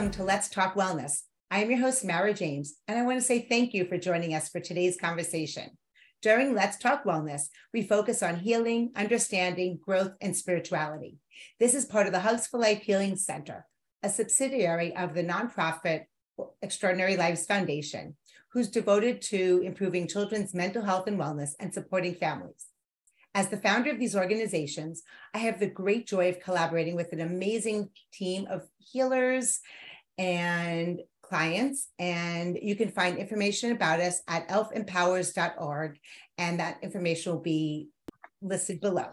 Welcome to Let's Talk Wellness. I am your host, Mara James, and I want to say thank you for joining us for today's conversation. During Let's Talk Wellness, we focus on healing, understanding, growth, and spirituality. This is part of the Hugs for Life Healing Center, a subsidiary of the nonprofit Extraordinary Lives Foundation, who's devoted to improving children's mental health and wellness and supporting families. As the founder of these organizations, I have the great joy of collaborating with an amazing team of healers and clients. And you can find information about us at elfempowers.org, and that information will be listed below.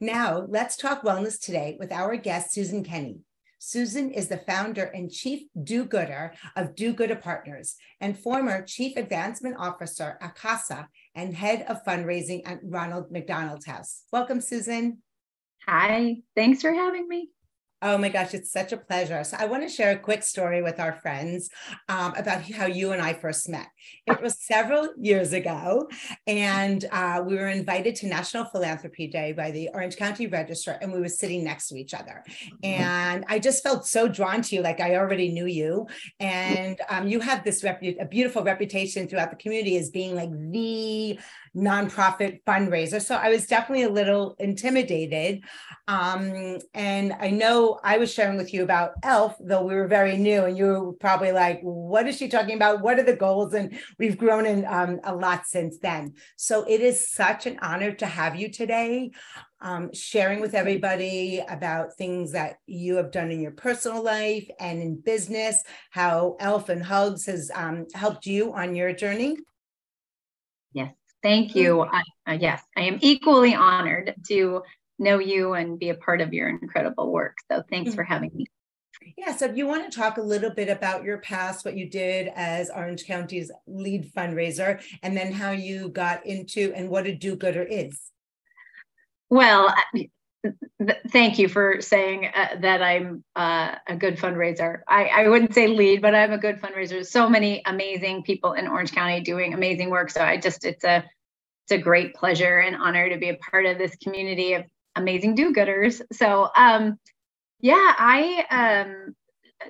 Now, let's talk wellness today with our guest, Susan Kenny. Susan is the founder and chief do gooder of Do Gooder Partners and former chief advancement officer at CASA and head of fundraising at Ronald McDonald's House. Welcome, Susan. Hi, thanks for having me. Oh my gosh, it's such a pleasure. So, I want to share a quick story with our friends um, about how you and I first met. It was several years ago, and uh, we were invited to National Philanthropy Day by the Orange County Register, and we were sitting next to each other. And I just felt so drawn to you, like I already knew you. And um, you have this repu- a beautiful reputation throughout the community as being like the nonprofit fundraiser. So I was definitely a little intimidated. Um, and I know I was sharing with you about ELF, though we were very new, and you were probably like, what is she talking about? What are the goals? And we've grown in um, a lot since then. So it is such an honor to have you today. Um, sharing with everybody about things that you have done in your personal life and in business, how ELF and Hugs has um, helped you on your journey. Yes. Thank you. I, uh, yes, I am equally honored to know you and be a part of your incredible work. So thanks for having me. Yeah, so if you want to talk a little bit about your past, what you did as Orange County's lead fundraiser, and then how you got into and what a do gooder is. Well, thank you for saying uh, that I'm uh, a good fundraiser. I, I wouldn't say lead, but I'm a good fundraiser. So many amazing people in Orange County doing amazing work. So I just it's a it's a great pleasure and honor to be a part of this community of amazing do-gooders. So um, yeah, I um,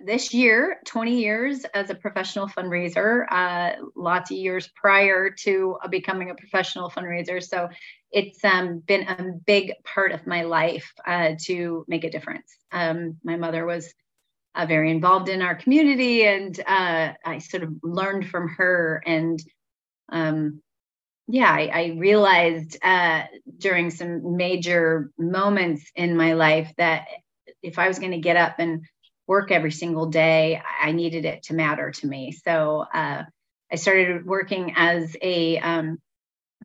this year 20 years as a professional fundraiser uh, lots of years prior to becoming a professional fundraiser so it's um, been a big part of my life uh, to make a difference um, my mother was uh, very involved in our community and uh, i sort of learned from her and um, yeah i, I realized uh, during some major moments in my life that if i was going to get up and work every single day. I needed it to matter to me. So uh, I started working as a um,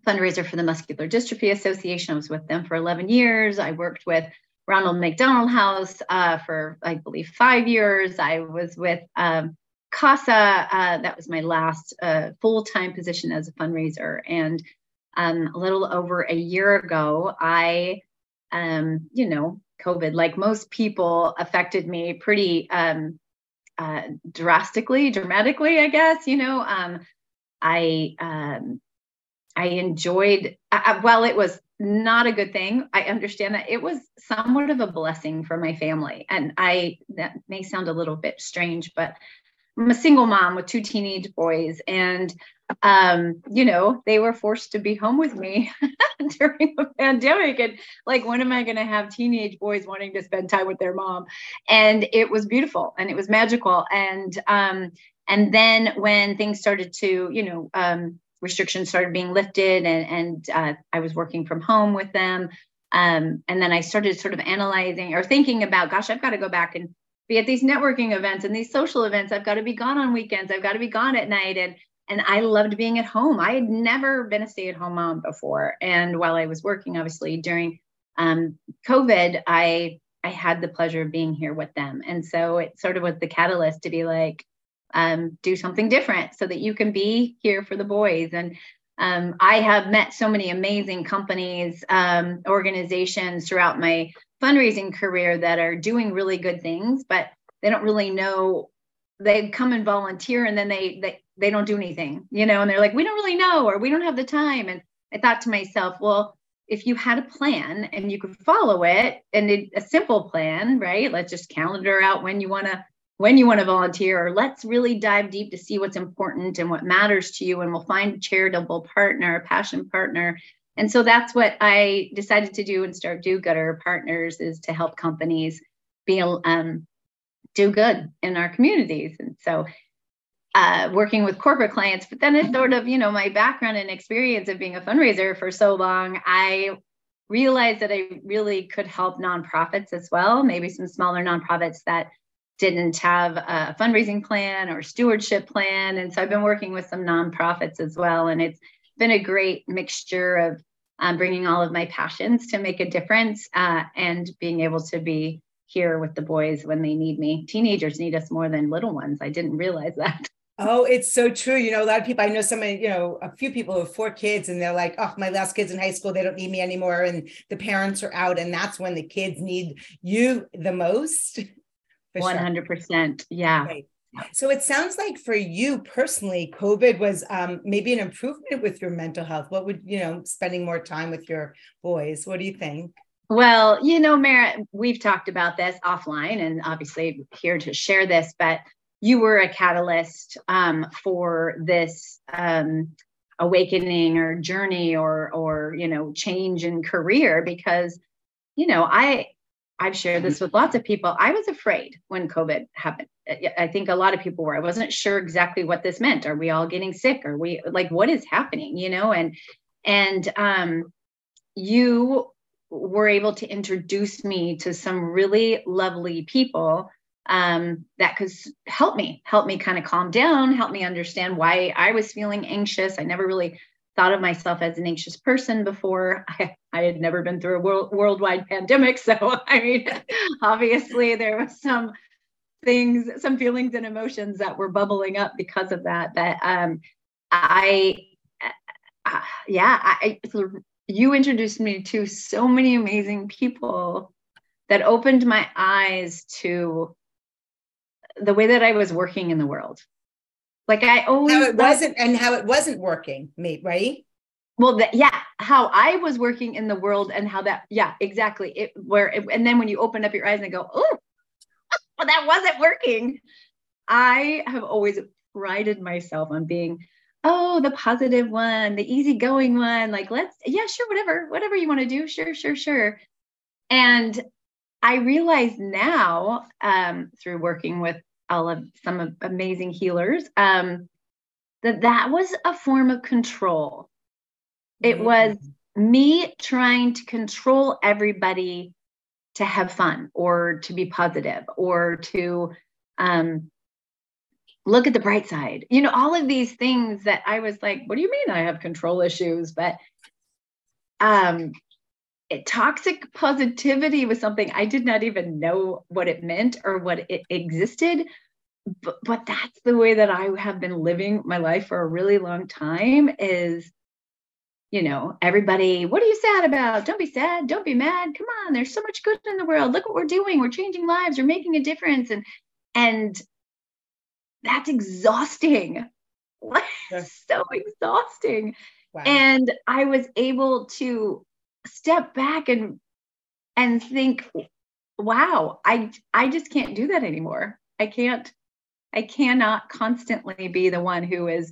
fundraiser for the Muscular Dystrophy Association. I was with them for 11 years. I worked with Ronald McDonald House uh, for, I believe, five years. I was with um, CASA. Uh, that was my last uh, full time position as a fundraiser. And um, a little over a year ago, I, um, you know, COVID, like most people, affected me pretty um, uh, drastically, dramatically, I guess. You know, um, I um, I enjoyed. Uh, while it was not a good thing, I understand that it was somewhat of a blessing for my family, and I that may sound a little bit strange, but I'm a single mom with two teenage boys, and um, you know, they were forced to be home with me during the pandemic. And like, when am I going to have teenage boys wanting to spend time with their mom? And it was beautiful and it was magical. And um, and then when things started to, you know, um, restrictions started being lifted, and and uh, I was working from home with them. Um, and then I started sort of analyzing or thinking about, gosh, I've got to go back and be at these networking events and these social events. I've got to be gone on weekends. I've got to be gone at night. And and I loved being at home. I had never been a stay-at-home mom before. And while I was working, obviously during um, COVID, I I had the pleasure of being here with them. And so it sort of was the catalyst to be like, um, do something different so that you can be here for the boys. And um, I have met so many amazing companies, um, organizations throughout my fundraising career that are doing really good things, but they don't really know. They come and volunteer, and then they they they don't do anything, you know. And they're like, we don't really know, or we don't have the time. And I thought to myself, well, if you had a plan and you could follow it, and it, a simple plan, right? Let's just calendar out when you want to when you want to volunteer, or let's really dive deep to see what's important and what matters to you. And we'll find a charitable partner, a passion partner. And so that's what I decided to do and start Do Gooder Partners is to help companies be um, do good in our communities. And so uh, working with corporate clients, but then it's sort of, you know, my background and experience of being a fundraiser for so long, I realized that I really could help nonprofits as well, maybe some smaller nonprofits that didn't have a fundraising plan or stewardship plan. And so I've been working with some nonprofits as well. And it's been a great mixture of um, bringing all of my passions to make a difference uh, and being able to be here with the boys when they need me. Teenagers need us more than little ones. I didn't realize that. Oh, it's so true. You know, a lot of people, I know somebody, you know, a few people who have four kids and they're like, oh, my last kid's in high school, they don't need me anymore. And the parents are out. And that's when the kids need you the most. 100%. Sure. Yeah. Right. So it sounds like for you personally, COVID was um, maybe an improvement with your mental health. What would, you know, spending more time with your boys? What do you think? Well, you know, Mara, we've talked about this offline and obviously here to share this, but you were a catalyst um, for this um, awakening or journey or, or, you know, change in career because, you know, I, I've shared this with lots of people. I was afraid when COVID happened. I think a lot of people were. I wasn't sure exactly what this meant. Are we all getting sick? Are we like what is happening? You know, and and um, you were able to introduce me to some really lovely people um, that could help me, help me kind of calm down, help me understand why I was feeling anxious. I never really thought of myself as an anxious person before. I, I had never been through a world, worldwide pandemic. So, I mean, obviously, there was some things, some feelings and emotions that were bubbling up because of that. But um, I, uh, yeah, I, you introduced me to so many amazing people that opened my eyes to the way that I was working in the world like I always how it wasn't and how it wasn't working, me right? Well, the, yeah, how I was working in the world and how that, yeah, exactly. It where it, and then when you open up your eyes and go, oh, well, that wasn't working. I have always prided myself on being, oh, the positive one, the easygoing one. Like, let's, yeah, sure, whatever, whatever you want to do, sure, sure, sure. And I realize now um, through working with all of some amazing healers um, that that was a form of control. It mm-hmm. was me trying to control everybody to have fun or to be positive or to um, look at the bright side. You know all of these things that i was like what do you mean i have control issues? But um toxic positivity was something I did not even know what it meant or what it existed. But, but that's the way that I have been living my life for a really long time is, you know, everybody, what are you sad about? Don't be sad. Don't be mad. Come on. There's so much good in the world. Look what we're doing. We're changing lives. We're making a difference. And, and that's exhausting. so exhausting. Wow. And I was able to step back and and think wow i i just can't do that anymore. I can't i cannot constantly be the one who is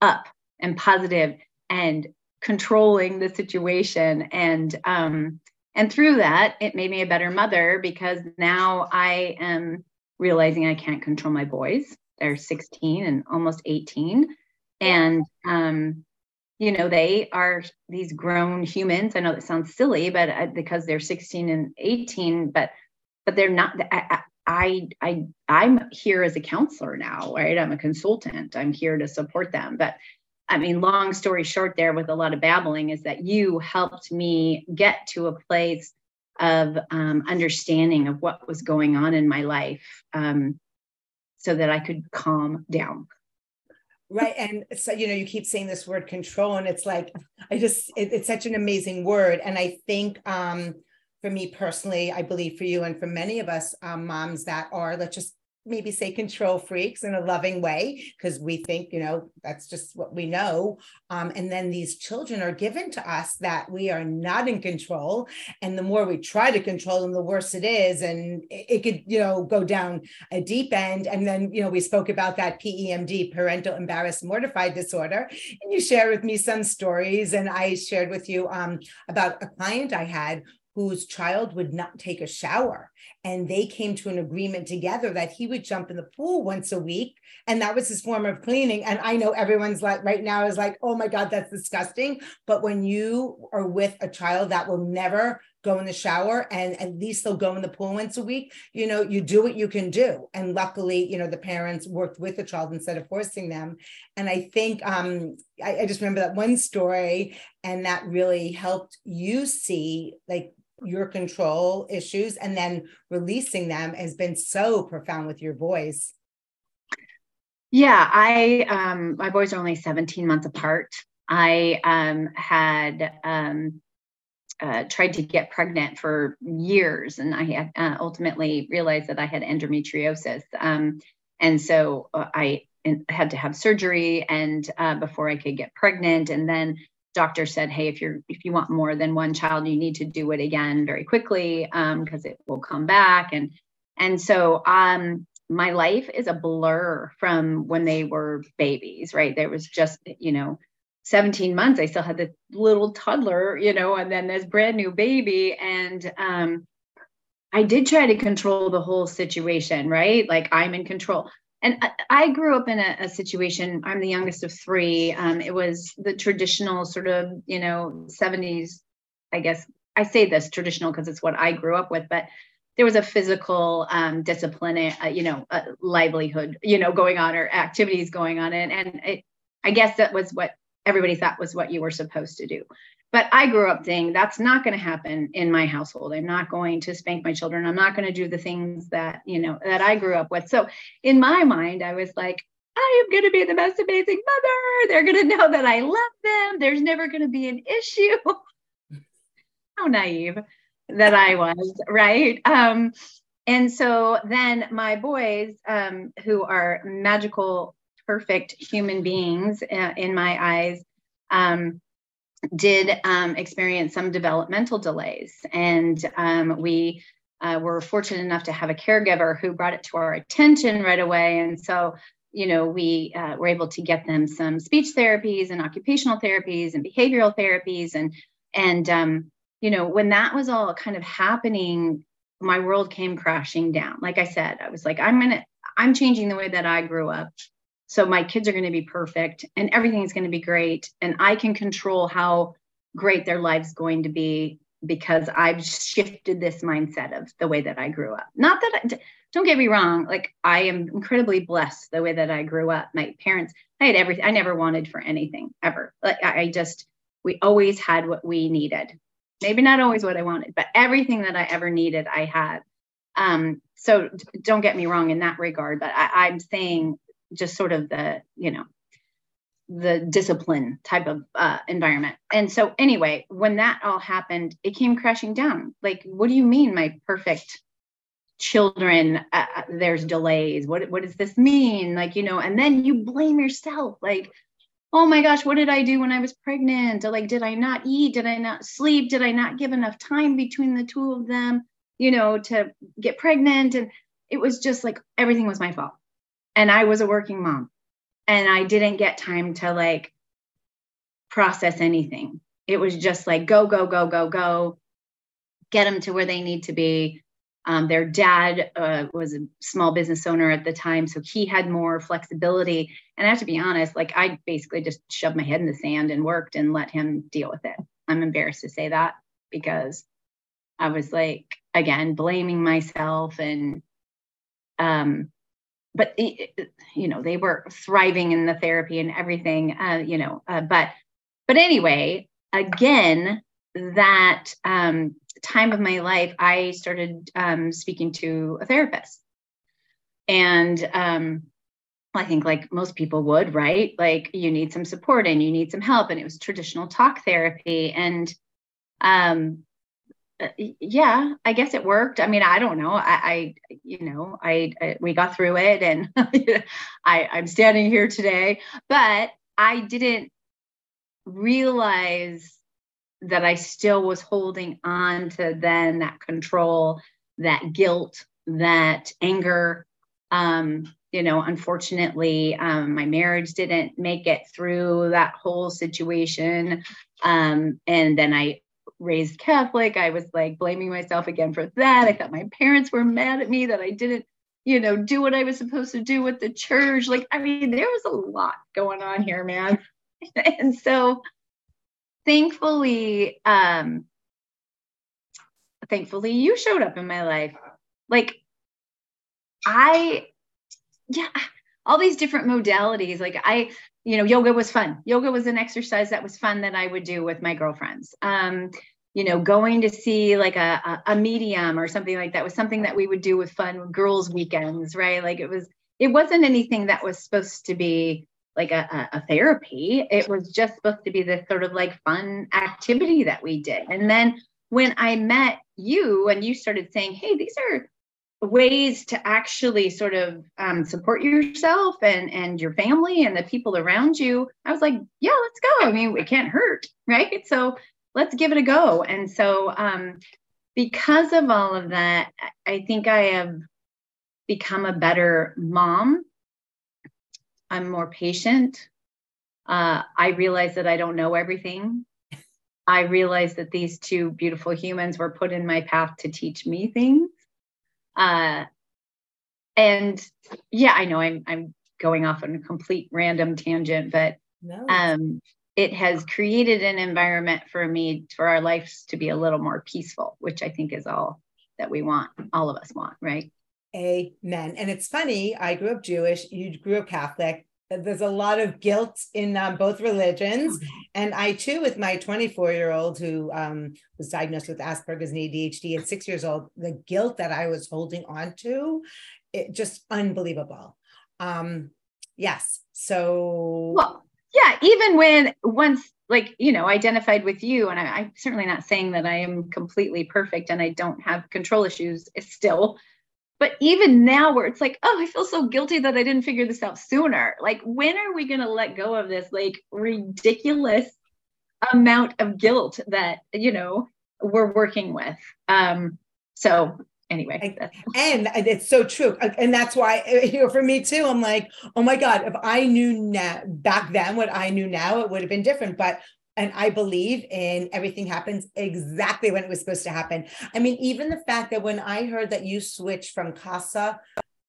up and positive and controlling the situation. And um and through that it made me a better mother because now i am realizing i can't control my boys. They're 16 and almost 18 and um you know they are these grown humans. I know that sounds silly but uh, because they're 16 and 18 but but they're not I, I i i'm here as a counselor now right? I'm a consultant. I'm here to support them. But i mean long story short there with a lot of babbling is that you helped me get to a place of um, understanding of what was going on in my life um, so that I could calm down. Right. And so, you know, you keep saying this word control, and it's like, I just, it, it's such an amazing word. And I think, um, for me personally, I believe for you and for many of us um, moms that are, let's just maybe say control freaks in a loving way because we think you know that's just what we know. Um, and then these children are given to us that we are not in control. And the more we try to control them the worse it is. And it, it could you know go down a deep end. And then you know we spoke about that PEMD parental embarrassed mortified disorder. And you shared with me some stories. And I shared with you um, about a client I had whose child would not take a shower. And they came to an agreement together that he would jump in the pool once a week. And that was his form of cleaning. And I know everyone's like, right now is like, oh my God, that's disgusting. But when you are with a child that will never go in the shower and at least they'll go in the pool once a week you know you do what you can do and luckily you know the parents worked with the child instead of forcing them and i think um I, I just remember that one story and that really helped you see like your control issues and then releasing them has been so profound with your boys. Yeah, I um my boys are only 17 months apart. I um had um uh, tried to get pregnant for years, and I had uh, ultimately realized that I had endometriosis. Um, and so uh, I had to have surgery, and uh, before I could get pregnant, and then doctor said, "Hey, if you're if you want more than one child, you need to do it again very quickly because um, it will come back." And and so um, my life is a blur from when they were babies. Right, there was just you know. 17 months i still had the little toddler you know and then this brand new baby and um i did try to control the whole situation right like i'm in control and I, grew up in a, a, situation. I'm the youngest of three. Um, it was the traditional sort of, you know, 70s. I guess I say this traditional because it's what I grew up with, but there was a physical um, discipline, uh, you know, livelihood, you know, going on or activities going on, and and it, I guess that was what everybody thought was what you were supposed to do. But I grew up saying that's not going to happen in my household. I'm not going to spank my children. I'm not going to do the things that, you know, that I grew up with. So in my mind, I was like, I am going to be the most amazing mother. They're going to know that I love them. There's never going to be an issue. How naive that I was, right? Um, and so then my boys, um, who are magical, perfect human beings uh, in my eyes, um, did um, experience some developmental delays. And um, we uh, were fortunate enough to have a caregiver who brought it to our attention right away. And so, you know, we uh, were able to get them some speech therapies and occupational therapies and behavioral therapies. And, and, um, you know, when that was all kind of happening, my world came crashing down. Like I said, I was like, I'm going to, I'm changing the way that I grew up so my kids are going to be perfect and everything's going to be great. And I can control how great their life's going to be because I've shifted this mindset of the way that I grew up. Not that I, don't get me wrong, like I am incredibly blessed the way that I grew up. My parents, I had everything. I never wanted for anything ever. Like I just, we always had what we needed. Maybe not always what I wanted, but everything that I ever needed, I had. Um, so don't get me wrong in that regard, but I, I'm saying just sort of the you know the discipline type of uh, environment. And so anyway when that all happened it came crashing down. Like what do you mean my perfect children uh, uh there's delays? What what does this mean? Like you know and then you blame yourself like oh my gosh what did i do when i was pregnant? Like did i not eat? Did i not sleep? Did i not give enough time between the two of them you know to get pregnant? And it was just like everything was my fault and I was a working mom and I didn't get time to like process anything. It was just like go, go, go, go, go, get them to where they need to be. Um, their dad uh, was a small business owner at the time, so he had more flexibility. And I have to be honest, like I basically just shoved my head in the sand and worked and let him deal with it. I'm embarrassed to say that because I was like, again, blaming myself and um, but you know they were thriving in the therapy and everything uh, you know uh, but but anyway again that um, time of my life, I started um, speaking to a therapist. And um, I think, like most people would, right? Like, you need some support and you need some help. And it was traditional talk therapy. And um, yeah, I guess it worked. I mean, I don't know. I, I you know, I, I, we got through it, and I, I'm standing here today. But I didn't realize that I still was holding on to then that control, that guilt, that anger. Um, you know, unfortunately, um, my marriage didn't make it through that whole situation. Um, and then I raised Catholic. I was like blaming myself again for that. I thought my parents were mad at me that I didn't, you know, do what I was supposed to do with the church. Like, I mean, there was a lot going on here, man. and so thankfully, um, thankfully you showed up in my life. Like I, yeah, all these different modalities. Like I, you know, yoga was fun. Yoga was an exercise that was fun that I would do with my girlfriends. Um, you know, going to see like a, a, medium or something like that was something that we would do with fun girls' weekends, right? Like it was, it wasn't anything that was supposed to be like a, a, therapy. It was just supposed to be this sort of like fun activity that we did. And then when I met you and you started saying, hey, these are ways to actually sort of um, support yourself and and your family and the people around you i was like yeah let's go i mean it can't hurt right so let's give it a go and so um, because of all of that i think i have become a better mom I'm more patient. Uh, I realize that I don't know everything. I realize that these two beautiful humans were put in my path to teach me things. Uh, and yeah, I know I'm I'm going off on a complete random tangent, but no. um, it has created an environment for me for our lives to be a little more peaceful, which I think is all that we want, all of us want, right? Amen. And it's funny, I grew up Jewish, you grew up Catholic. There's a lot of guilt in um, both religions. Mm-hmm. And I, too, with my 24 year old who um, was diagnosed with Asperger's and ADHD at six years old, the guilt that I was holding on to, it just unbelievable. Um, yes. So, well, yeah, even when once like you know identified with you and I, am certainly not saying that i am completely perfect and i don't have control issues still but even now, where it's like, oh, I feel so guilty that I didn't figure this out sooner. Like, when are we going to let go of this like ridiculous amount of guilt that, you know, we're working with? Um, so anyway and, and it's so true and that's why you know for me too i'm like oh my god if i knew now back then what i knew now it would have been different but and I believe in everything happens exactly when it was supposed to happen. I mean, even the fact that when I heard that you switched from CASA,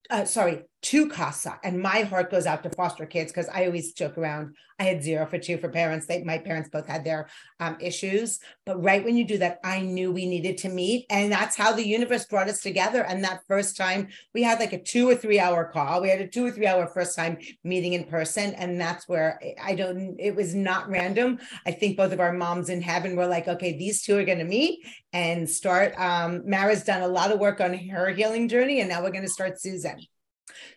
uh, sorry, to CASA. And my heart goes out to foster kids because I always joke around. I had zero for two for parents. They, my parents both had their um, issues. But right when you do that, I knew we needed to meet. And that's how the universe brought us together. And that first time we had like a two or three hour call. We had a two or three hour first time meeting in person. And that's where I don't, it was not random. I think both of our moms in heaven were like, okay, these two are going to meet and start. Um, Mara's done a lot of work on her healing journey. And now we're going to start Susan.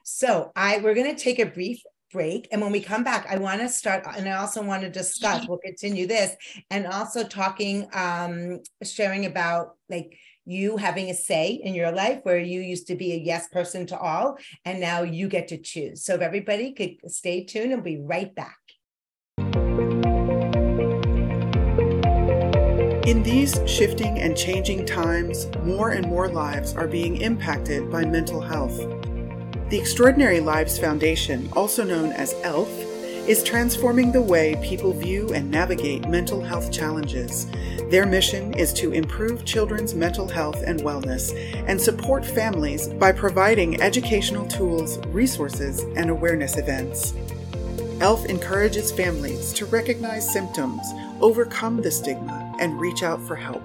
So I we're going to take a brief break. And when we come back, I want to start, and I also want to discuss, we'll continue this, and also talking, um, sharing about like you having a say in your life where you used to be a yes person to all, and now you get to choose. So if everybody could stay tuned and we'll be right back. In these shifting and changing times, more and more lives are being impacted by mental health. The Extraordinary Lives Foundation, also known as ELF, is transforming the way people view and navigate mental health challenges. Their mission is to improve children's mental health and wellness and support families by providing educational tools, resources, and awareness events. ELF encourages families to recognize symptoms, overcome the stigma, and reach out for help.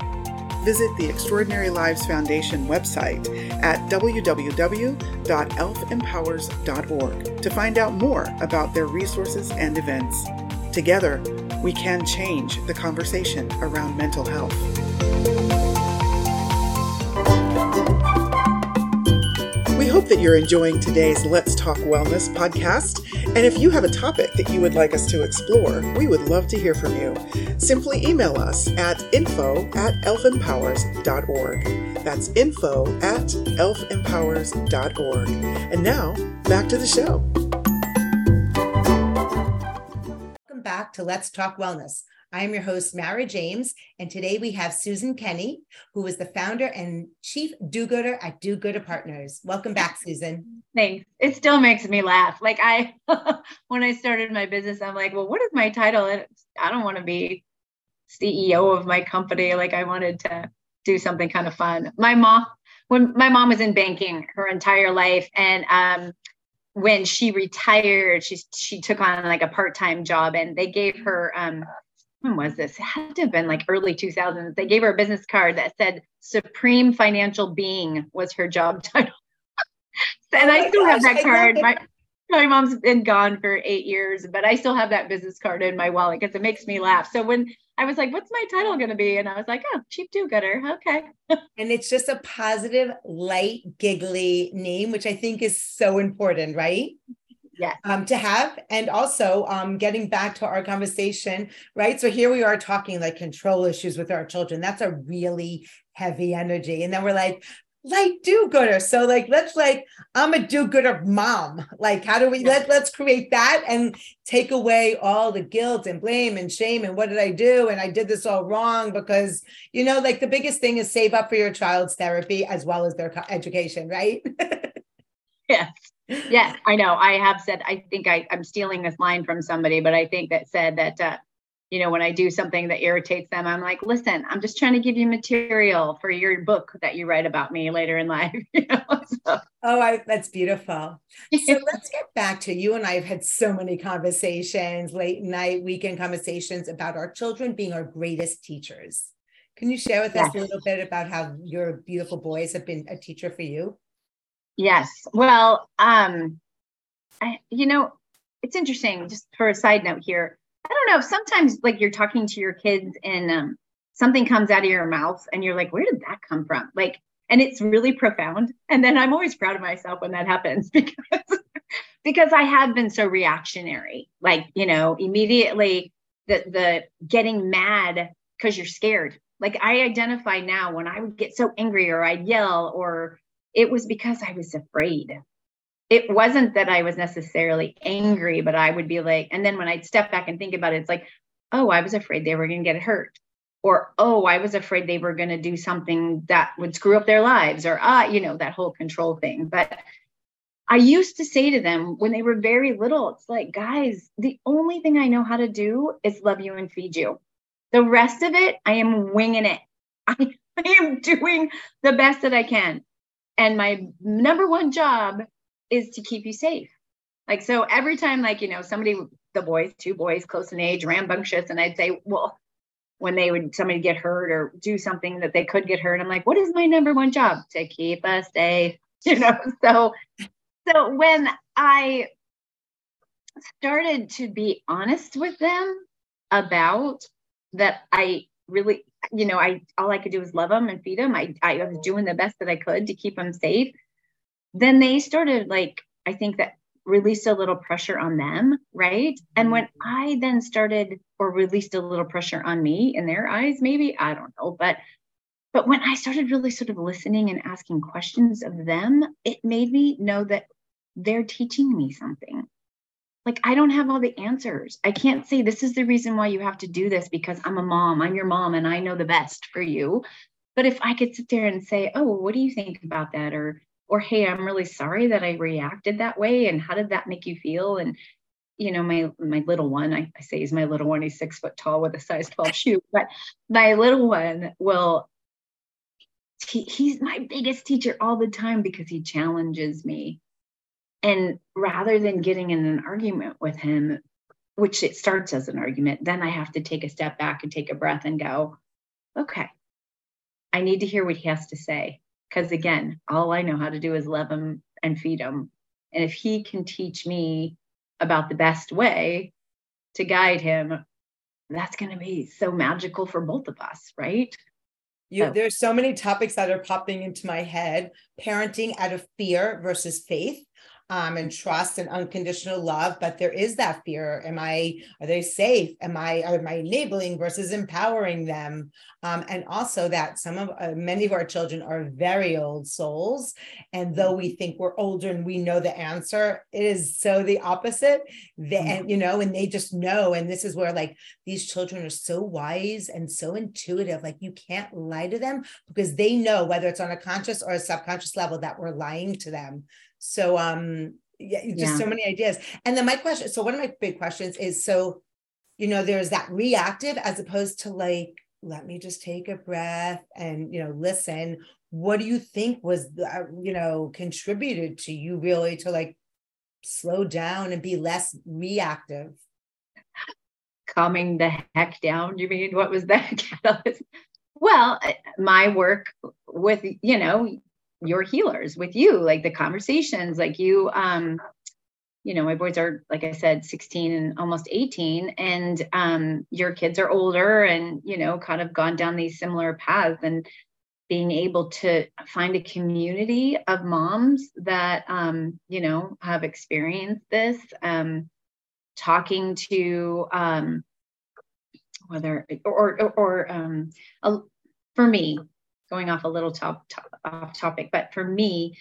Visit the Extraordinary Lives Foundation website at www.elfempowers.org to find out more about their resources and events. Together, we can change the conversation around mental health. We hope that you're enjoying today's Let's Talk Wellness podcast. And if you have a topic that you would like us to explore, we would love to hear from you. Simply email us at info at elfempowers.org. That's info at elfempowers.org. And now, back to the show. Welcome back to Let's Talk Wellness. I am your host, Mara James, and today we have Susan Kenny, who is the founder and chief do-gooder at Do Gooder Partners. Welcome back, Susan. Thanks. It still makes me laugh. Like I, when I started my business, I'm like, well, what is my title? And I don't want to be CEO of my company. Like I wanted to do something kind of fun. My mom, when my mom was in banking her entire life, and um, when she retired, she she took on like a part time job, and they gave her um, when was this? It had to have been like early 2000s. They gave her a business card that said Supreme Financial Being was her job title. and oh I still gosh, have that card. My, my mom's been gone for eight years, but I still have that business card in my wallet because it makes me laugh. So when I was like, what's my title going to be? And I was like, oh, cheap Do Gooder. Okay. and it's just a positive, light, giggly name, which I think is so important, right? Yeah. um, to have. And also um, getting back to our conversation, right? So here we are talking like control issues with our children. That's a really heavy energy. And then we're like, like do-gooder. So like let's like I'm a do-gooder mom. Like how do we let let's create that and take away all the guilt and blame and shame and what did I do and I did this all wrong because you know like the biggest thing is save up for your child's therapy as well as their education, right? yes yes, I know. I have said, I think I, I'm stealing this line from somebody, but I think that said that, uh, you know, when I do something that irritates them, I'm like, listen, I'm just trying to give you material for your book that you write about me later in life. You know? so. Oh, I, that's beautiful. So let's get back to you and I have had so many conversations, late night, weekend conversations about our children being our greatest teachers. Can you share with yes. us a little bit about how your beautiful boys have been a teacher for you? Yes. Well, um, I, you know, it's interesting. Just for a side note here, I don't know. Sometimes, like you're talking to your kids, and um, something comes out of your mouth, and you're like, "Where did that come from?" Like, and it's really profound. And then I'm always proud of myself when that happens because because I have been so reactionary. Like, you know, immediately the the getting mad because you're scared. Like I identify now when I would get so angry or I'd yell or it was because I was afraid. It wasn't that I was necessarily angry, but I would be like, and then when I'd step back and think about it, it's like, oh, I was afraid they were going to get hurt. Or, oh, I was afraid they were going to do something that would screw up their lives, or, ah, you know, that whole control thing. But I used to say to them when they were very little, it's like, guys, the only thing I know how to do is love you and feed you. The rest of it, I am winging it. I, I am doing the best that I can. And my number one job is to keep you safe. Like, so every time, like, you know, somebody, the boys, two boys close in age, rambunctious, and I'd say, well, when they would somebody get hurt or do something that they could get hurt, I'm like, what is my number one job? To keep us safe, you know? So, so when I started to be honest with them about that, I really you know, I all I could do was love them and feed them. I I was doing the best that I could to keep them safe. Then they started like I think that released a little pressure on them, right? And when mm-hmm. I then started or released a little pressure on me in their eyes, maybe I don't know, but but when I started really sort of listening and asking questions of them, it made me know that they're teaching me something like I don't have all the answers. I can't say this is the reason why you have to do this because I'm a mom, I'm your mom, and I know the best for you. But if I could sit there and say, "Oh, what do you think about that?" or or "Hey, I'm really sorry that I reacted that way, and how did that make you feel?" and you know, my my little one, I, I say he's my little one. He's six foot tall with a size 12 shoe, but my little one will he, he's my biggest teacher all the time because he challenges me. And rather than getting in an argument with him, which it starts as an argument, then I have to take a step back and take a breath and go, okay, I need to hear what he has to say. Because again, all I know how to do is love him and feed him. And if he can teach me about the best way to guide him, that's going to be so magical for both of us, right? You, so. There's so many topics that are popping into my head. Parenting out of fear versus faith um, and trust and unconditional love. But there is that fear. Am I, are they safe? Am I, am I enabling versus empowering them? Um, and also that some of, uh, many of our children are very old souls. And though we think we're older and we know the answer, it is so the opposite. They, mm-hmm. and, you know, and they just know. And this is where like these children are so wise and so intuitive. Like you can't lie to them because they know whether it's on a conscious or a subconscious level that we're lying to them. So um yeah, just yeah. so many ideas. And then my question, so one of my big questions is so, you know, there's that reactive as opposed to like, let me just take a breath and you know listen. What do you think was uh, you know contributed to you really to like slow down and be less reactive? Calming the heck down. You mean what was that catalyst? Well, my work with you know your healers with you like the conversations like you um you know my boys are like i said 16 and almost 18 and um your kids are older and you know kind of gone down these similar paths and being able to find a community of moms that um you know have experienced this um talking to um whether or or, or um for me going off a little top, top off topic, but for me,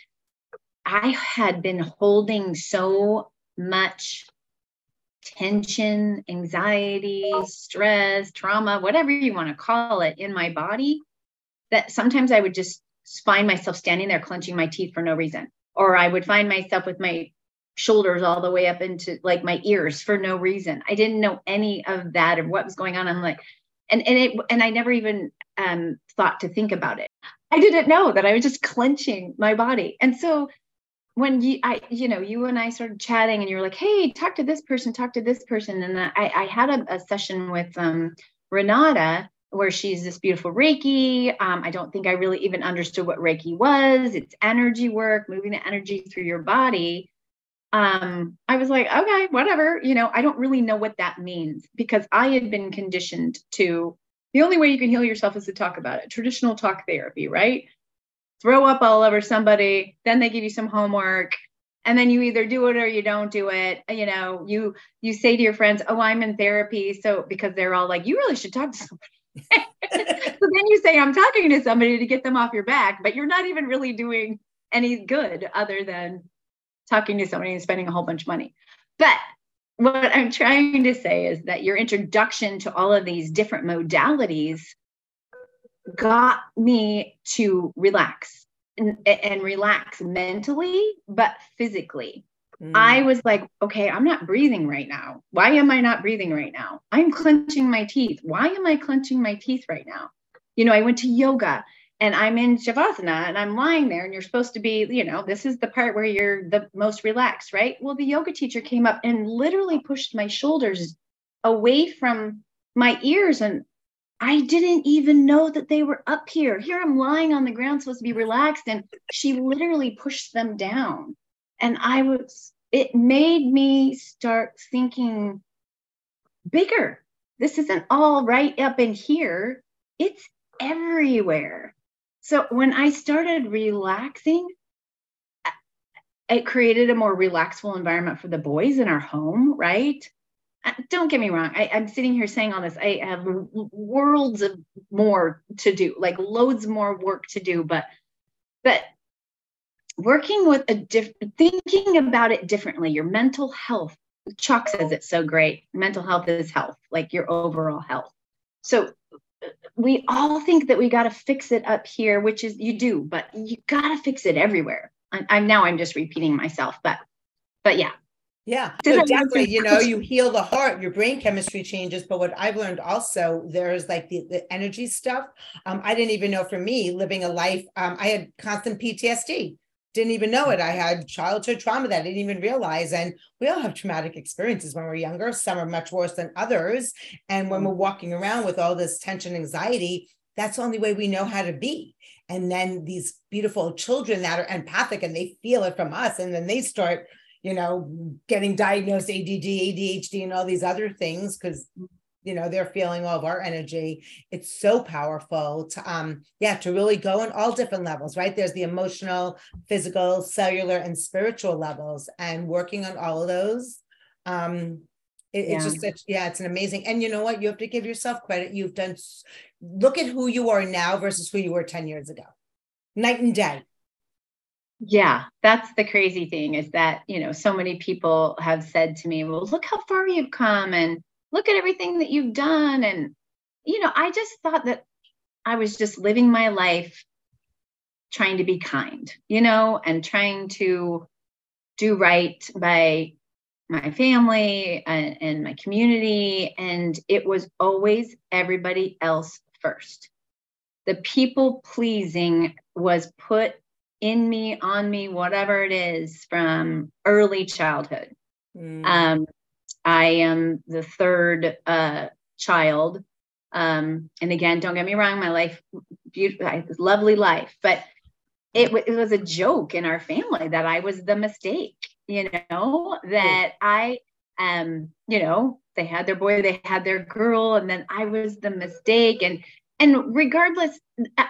I had been holding so much tension, anxiety, stress, trauma, whatever you want to call it in my body that sometimes I would just find myself standing there clenching my teeth for no reason. Or I would find myself with my shoulders all the way up into like my ears for no reason. I didn't know any of that or what was going on. I'm like, and and it and I never even um, thought to think about it. I didn't know that I was just clenching my body. And so when you, I, you know, you and I started chatting and you were like, Hey, talk to this person, talk to this person. And I, I had a, a session with um, Renata where she's this beautiful Reiki. Um, I don't think I really even understood what Reiki was. It's energy work, moving the energy through your body. Um, I was like, okay, whatever. You know, I don't really know what that means because I had been conditioned to the only way you can heal yourself is to talk about it. Traditional talk therapy, right? Throw up all over somebody, then they give you some homework, and then you either do it or you don't do it. You know, you you say to your friends, "Oh, I'm in therapy," so because they're all like, "You really should talk to somebody." so then you say, "I'm talking to somebody to get them off your back," but you're not even really doing any good other than talking to somebody and spending a whole bunch of money. But what I'm trying to say is that your introduction to all of these different modalities got me to relax and, and relax mentally, but physically. Mm. I was like, okay, I'm not breathing right now. Why am I not breathing right now? I'm clenching my teeth. Why am I clenching my teeth right now? You know, I went to yoga and I'm in Shavasana and I'm lying there and you're supposed to be, you know, this is the part where you're the most relaxed, right? Well, the yoga teacher came up and literally pushed my shoulders away from my ears and I didn't even know that they were up here. Here I'm lying on the ground supposed to be relaxed and she literally pushed them down. And I was it made me start thinking bigger. This isn't all right up in here. It's everywhere. So when I started relaxing, it created a more relaxful environment for the boys in our home, right? Uh, don't get me wrong. I, am sitting here saying all this. I have worlds of more to do, like loads more work to do, but but working with a different thinking about it differently, your mental health. Chuck says it's so great. Mental health is health, like your overall health. So we all think that we got to fix it up here, which is you do, but you got to fix it everywhere. I'm now I'm just repeating myself, but but yeah. Yeah, so definitely. You know, you heal the heart, your brain chemistry changes. But what I've learned also, there's like the, the energy stuff. Um, I didn't even know for me living a life, um, I had constant PTSD. Didn't even know it. I had childhood trauma that I didn't even realize. And we all have traumatic experiences when we're younger. Some are much worse than others. And when we're mm. walking around with all this tension, anxiety, that's the only way we know how to be. And then these beautiful children that are empathic and they feel it from us. And then they start you know, getting diagnosed ADD, ADHD, and all these other things because mm. You know they're feeling all of our energy. It's so powerful to um yeah to really go on all different levels right? There's the emotional physical cellular and spiritual levels and working on all of those um it, yeah. it's just such yeah it's an amazing and you know what? You have to give yourself credit. You've done look at who you are now versus who you were 10 years ago. Night and day. Yeah, that's the crazy thing is that, you know, so many people have said to me, well, look how far you've come and look at everything that you've done. And, you know, I just thought that I was just living my life trying to be kind, you know, and trying to do right by my family and, and my community. And it was always everybody else first. The people pleasing was put in me, on me, whatever it is from early childhood. Mm. Um, I am the third uh, child. Um, and again, don't get me wrong, my life, beautiful, lovely life, but it, w- it was a joke in our family that I was the mistake, you know, that I, um, you know, they had their boy, they had their girl, and then I was the mistake. And and regardless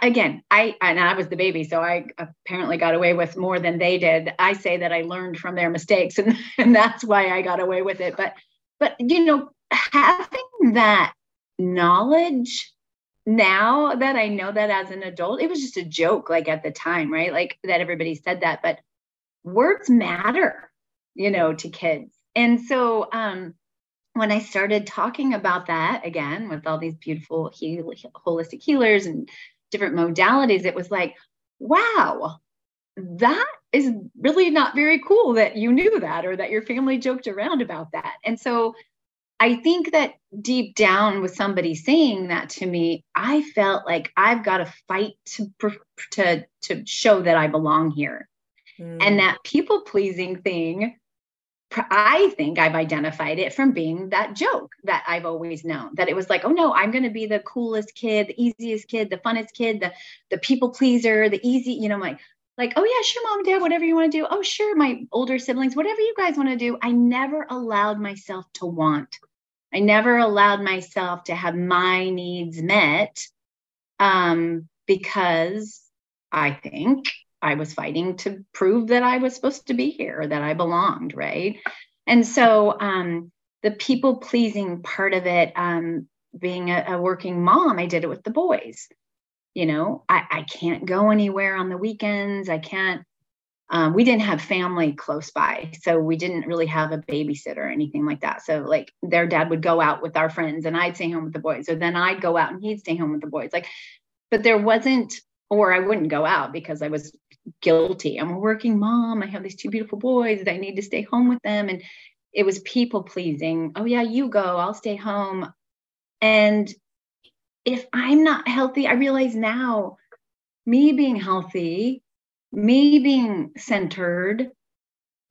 again i and i was the baby so i apparently got away with more than they did. I say that i learned from their mistakes and, and that's why i got away with it. But but you know having that knowledge now that i know that as an adult it was just a joke like at the time right? Like that everybody said that but words matter you know to kids. And so um when I started talking about that again with all these beautiful heal, holistic healers and different modalities, it was like, wow, that is really not very cool that you knew that or that your family joked around about that. And so I think that deep down with somebody saying that to me, I felt like I've got to fight to to to show that I belong here. Mm. And that people pleasing thing I think I've identified it from being that joke that I've always known that it was like, oh no, I'm going to be the coolest kid, the easiest kid, the funnest kid, the the people pleaser, the easy, you know, like like, oh yeah, sure, mom dad, whatever you want to do. Oh sure, my older siblings, whatever you guys want to do. I never allowed myself to want. I never allowed myself to have my needs met um, because I think I was fighting to prove that I was supposed to be here, that I belonged, right? And so um, the people pleasing part of it, um, being a, a, working mom, I did it with the boys. You know, I, I can't go anywhere on the weekends. I can't. Um, we didn't have family close by, so we didn't really have a babysitter or anything like that. So, like, their dad would go out with our friends, and I'd stay home with the boys, or then I'd go out and he'd stay home with the boys. Like, but there wasn't or I wouldn't go out because I was guilty. I'm a working mom. I have these two beautiful boys. That I need to stay home with them. And it was people pleasing. Oh, yeah, you go. I'll stay home. And if I'm not healthy, I realize now me being healthy, me being centered,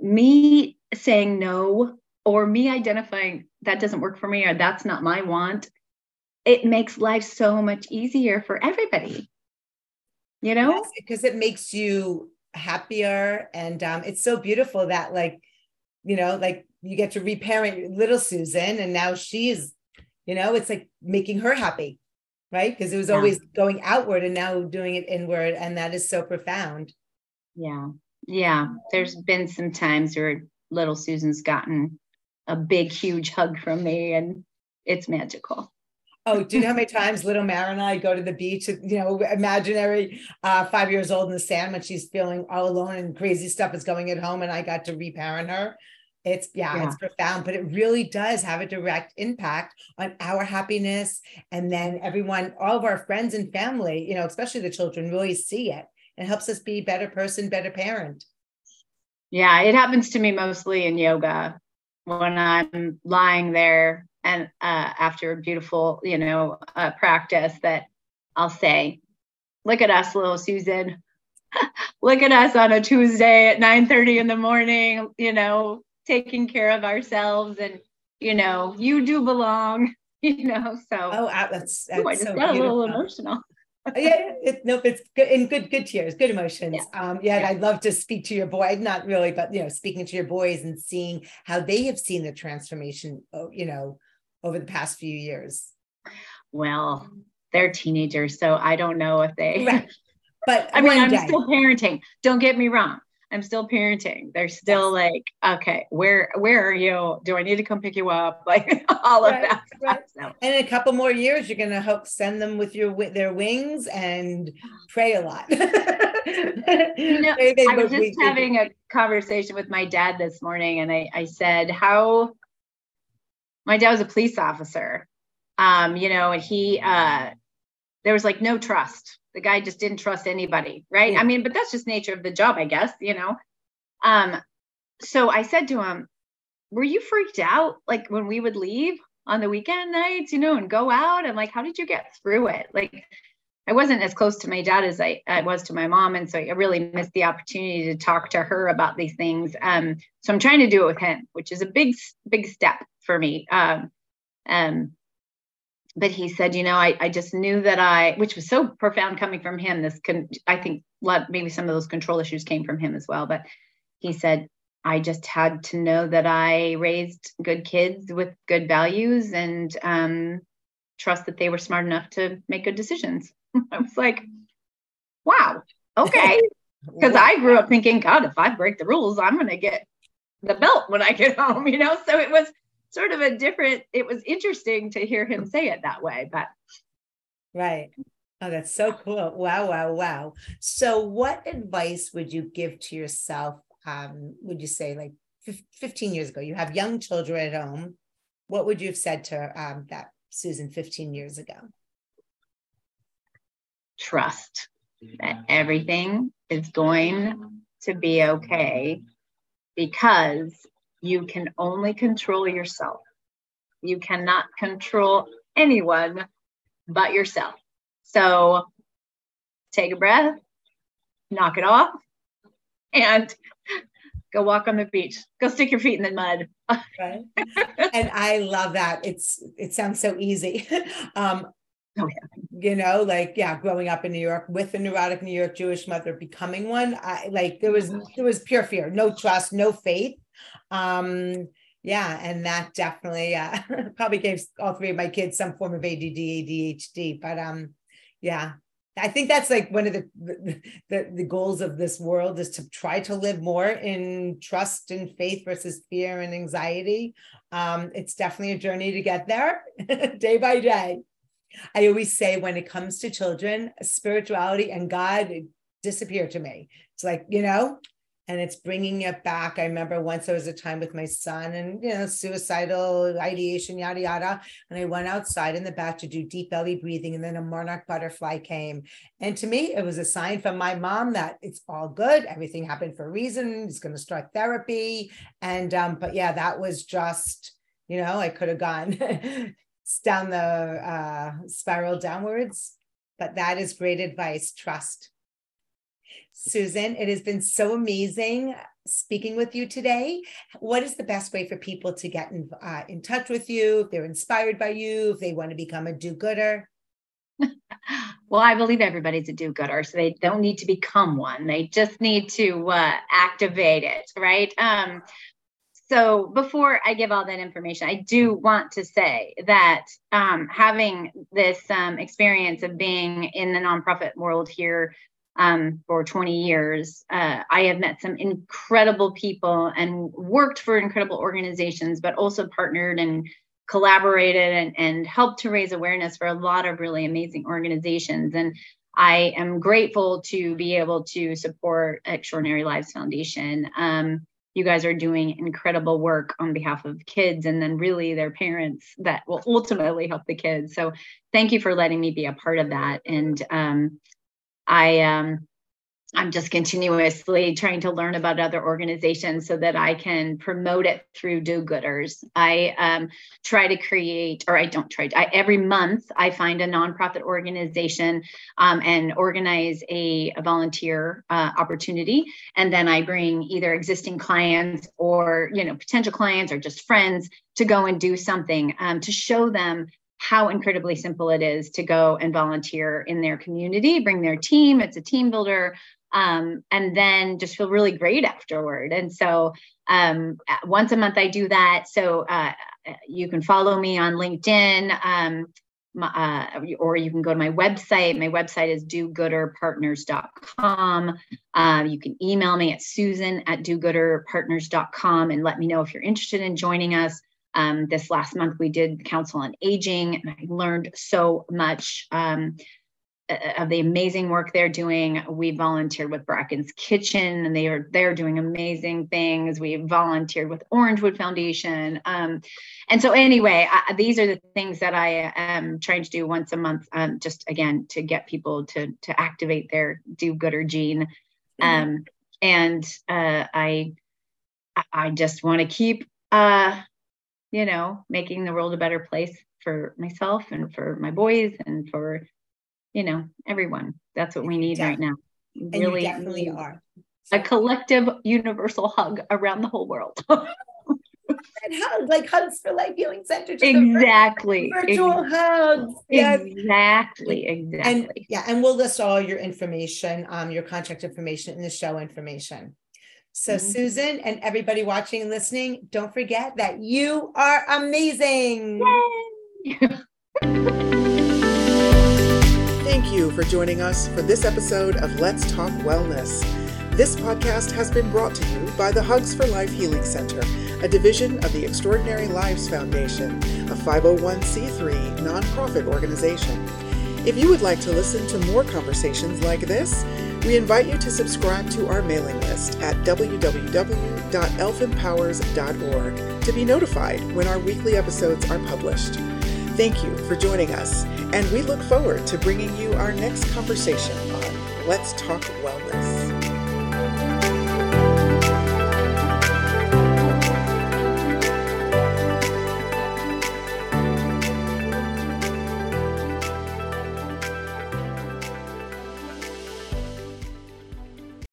me saying no, or me identifying that doesn't work for me or that's not my want, it makes life so much easier for everybody you know? Yes, because it makes you happier and um, it's so beautiful that like you know like you get to reparent little susan and now she's you know it's like making her happy right? Because it was yeah. always going outward and now doing it inward and that is so profound. Yeah. Yeah. There's been some times where little susan's gotten a big huge hug from me and it's magical Oh, do you know how many times little Mara and I go to the beach, you know, imaginary uh, five years old in the sand when she's feeling all alone and crazy stuff is going at home and I got to reparent her. It's yeah, yeah, it's profound, but it really does have a direct impact on our happiness. And then everyone, all of our friends and family, you know, especially the children, really see it. It helps us be better person, better parent. Yeah, it happens to me mostly in yoga when I'm lying there and uh, after a beautiful, you know, uh, practice that I'll say, look at us, little Susan. look at us on a Tuesday at 9 30 in the morning, you know, taking care of ourselves and, you know, you do belong, you know, so. Oh, that's, that's Ooh, I just so got beautiful. a little emotional. yeah, it, nope, it's good in good, good tears, good emotions. Yeah. Um, yeah, and Yeah. I'd love to speak to your boy, not really, but you know, speaking to your boys and seeing how they have seen the transformation, oh, you know, over the past few years. Well, they're teenagers, so I don't know if they. Right. But I mean, I'm day, still parenting. Don't get me wrong. I'm still parenting. They're still like, okay, where where are you? Do I need to come pick you up? Like all of that. right. So, and in a couple more years, you're gonna hope send them with your with their wings and pray a lot. you know, I was just having a conversation with my dad this morning, and I, I said, How my dad was a police officer. Um, you know, and he uh there was like no trust. The guy just didn't trust anybody, right? Yeah. I mean, but that's just nature of the job, I guess, you know. Um, so I said to him, Were you freaked out like when we would leave on the weekend nights, you know, and go out? And like, how did you get through it? Like I wasn't as close to my dad as I, I was to my mom. And so I really missed the opportunity to talk to her about these things. Um, so I'm trying to do it with him, which is a big, big step for me. Um, um, but he said, you know, I, I just knew that I, which was so profound coming from him. This can, I think maybe some of those control issues came from him as well. But he said, I just had to know that I raised good kids with good values and um, trust that they were smart enough to make good decisions. I was like, wow, okay. Because I grew up thinking, God, if I break the rules, I'm going to get the belt when I get home, you know? So it was sort of a different, it was interesting to hear him say it that way. But Right. Oh, that's so cool. Wow, wow, wow. So what advice would you give to yourself? Um, would you say like 15 years ago, you have young children at home. What would you have said to um, that Susan 15 years ago? trust that everything is going to be okay because you can only control yourself. You cannot control anyone but yourself. So take a breath, knock it off, and go walk on the beach. Go stick your feet in the mud. Right. and I love that. It's it sounds so easy. um Oh, yeah. you know, like yeah, growing up in New York with a neurotic New York Jewish mother, becoming one, I like there was there was pure fear, no trust, no faith. Um, yeah, and that definitely uh, probably gave all three of my kids some form of ADD, ADHD. But um, yeah, I think that's like one of the, the the goals of this world is to try to live more in trust and faith versus fear and anxiety. Um, it's definitely a journey to get there, day by day. I always say when it comes to children, spirituality and God disappear to me. It's like, you know, and it's bringing it back. I remember once there was a time with my son and, you know, suicidal ideation, yada, yada. And I went outside in the back to do deep belly breathing. And then a monarch butterfly came. And to me, it was a sign from my mom that it's all good. Everything happened for a reason. It's going to start therapy. And, um, but yeah, that was just, you know, I could have gone down the uh, spiral downwards. But that is great advice. Trust. Susan, it has been so amazing speaking with you today. What is the best way for people to get in, uh, in touch with you if they're inspired by you, if they want to become a do gooder? Well, I believe everybody's a do gooder, so they don't need to become one. They just need to uh, activate it, right? Um, so before I give all that information, I do want to say that um, having this um, experience of being in the nonprofit world here um, for 20 years, uh, I have met some incredible people and worked for incredible organizations, but also partnered and collaborated and, and helped to raise awareness for a lot of really amazing organizations. And I am grateful to be able to support Extraordinary Lives Foundation. Um, you guys are doing incredible work on behalf of kids and then really their parents that will ultimately help the kids. So thank you for letting me be a part of that. And um, I um, I'm just continuously trying to learn about other organizations so that I can promote it through do-gooders. I um, try to create, or I don't try. I, every month, I find a nonprofit organization um, and organize a, a volunteer uh, opportunity, and then I bring either existing clients or you know potential clients or just friends to go and do something um, to show them how incredibly simple it is to go and volunteer in their community, bring their team. It's a team builder um, and then just feel really great afterward. And so um, once a month I do that. So uh, you can follow me on LinkedIn. Um, uh, or you can go to my website. My website is dogooderpartners.com. Uh, you can email me at susan at dogooderpartners.com and let me know if you're interested in joining us. Um, this last month, we did Council on Aging, and I learned so much. Um, of the amazing work they're doing. We volunteered with Bracken's Kitchen, and they are they're doing amazing things. We volunteered with Orangewood Foundation, um, and so anyway, I, these are the things that I am trying to do once a month, um, just again to get people to to activate their do-gooder gene, mm-hmm. um, and uh, I I just want to keep uh, you know making the world a better place for myself and for my boys and for you know, everyone. That's what we need right now. And really definitely are. A collective universal hug around the whole world. and hugs, like hugs for life healing center. Exactly. Virtual exactly. hugs. Yes. Exactly. Exactly. And yeah, and we'll list all your information, um, your contact information in the show information. So, mm-hmm. Susan and everybody watching and listening, don't forget that you are amazing. Thank you for joining us for this episode of Let's Talk Wellness. This podcast has been brought to you by the Hugs for Life Healing Center, a division of the Extraordinary Lives Foundation, a 501c3 nonprofit organization. If you would like to listen to more conversations like this, we invite you to subscribe to our mailing list at www.elfempowers.org to be notified when our weekly episodes are published. Thank you for joining us, and we look forward to bringing you our next conversation on Let's Talk Wellness.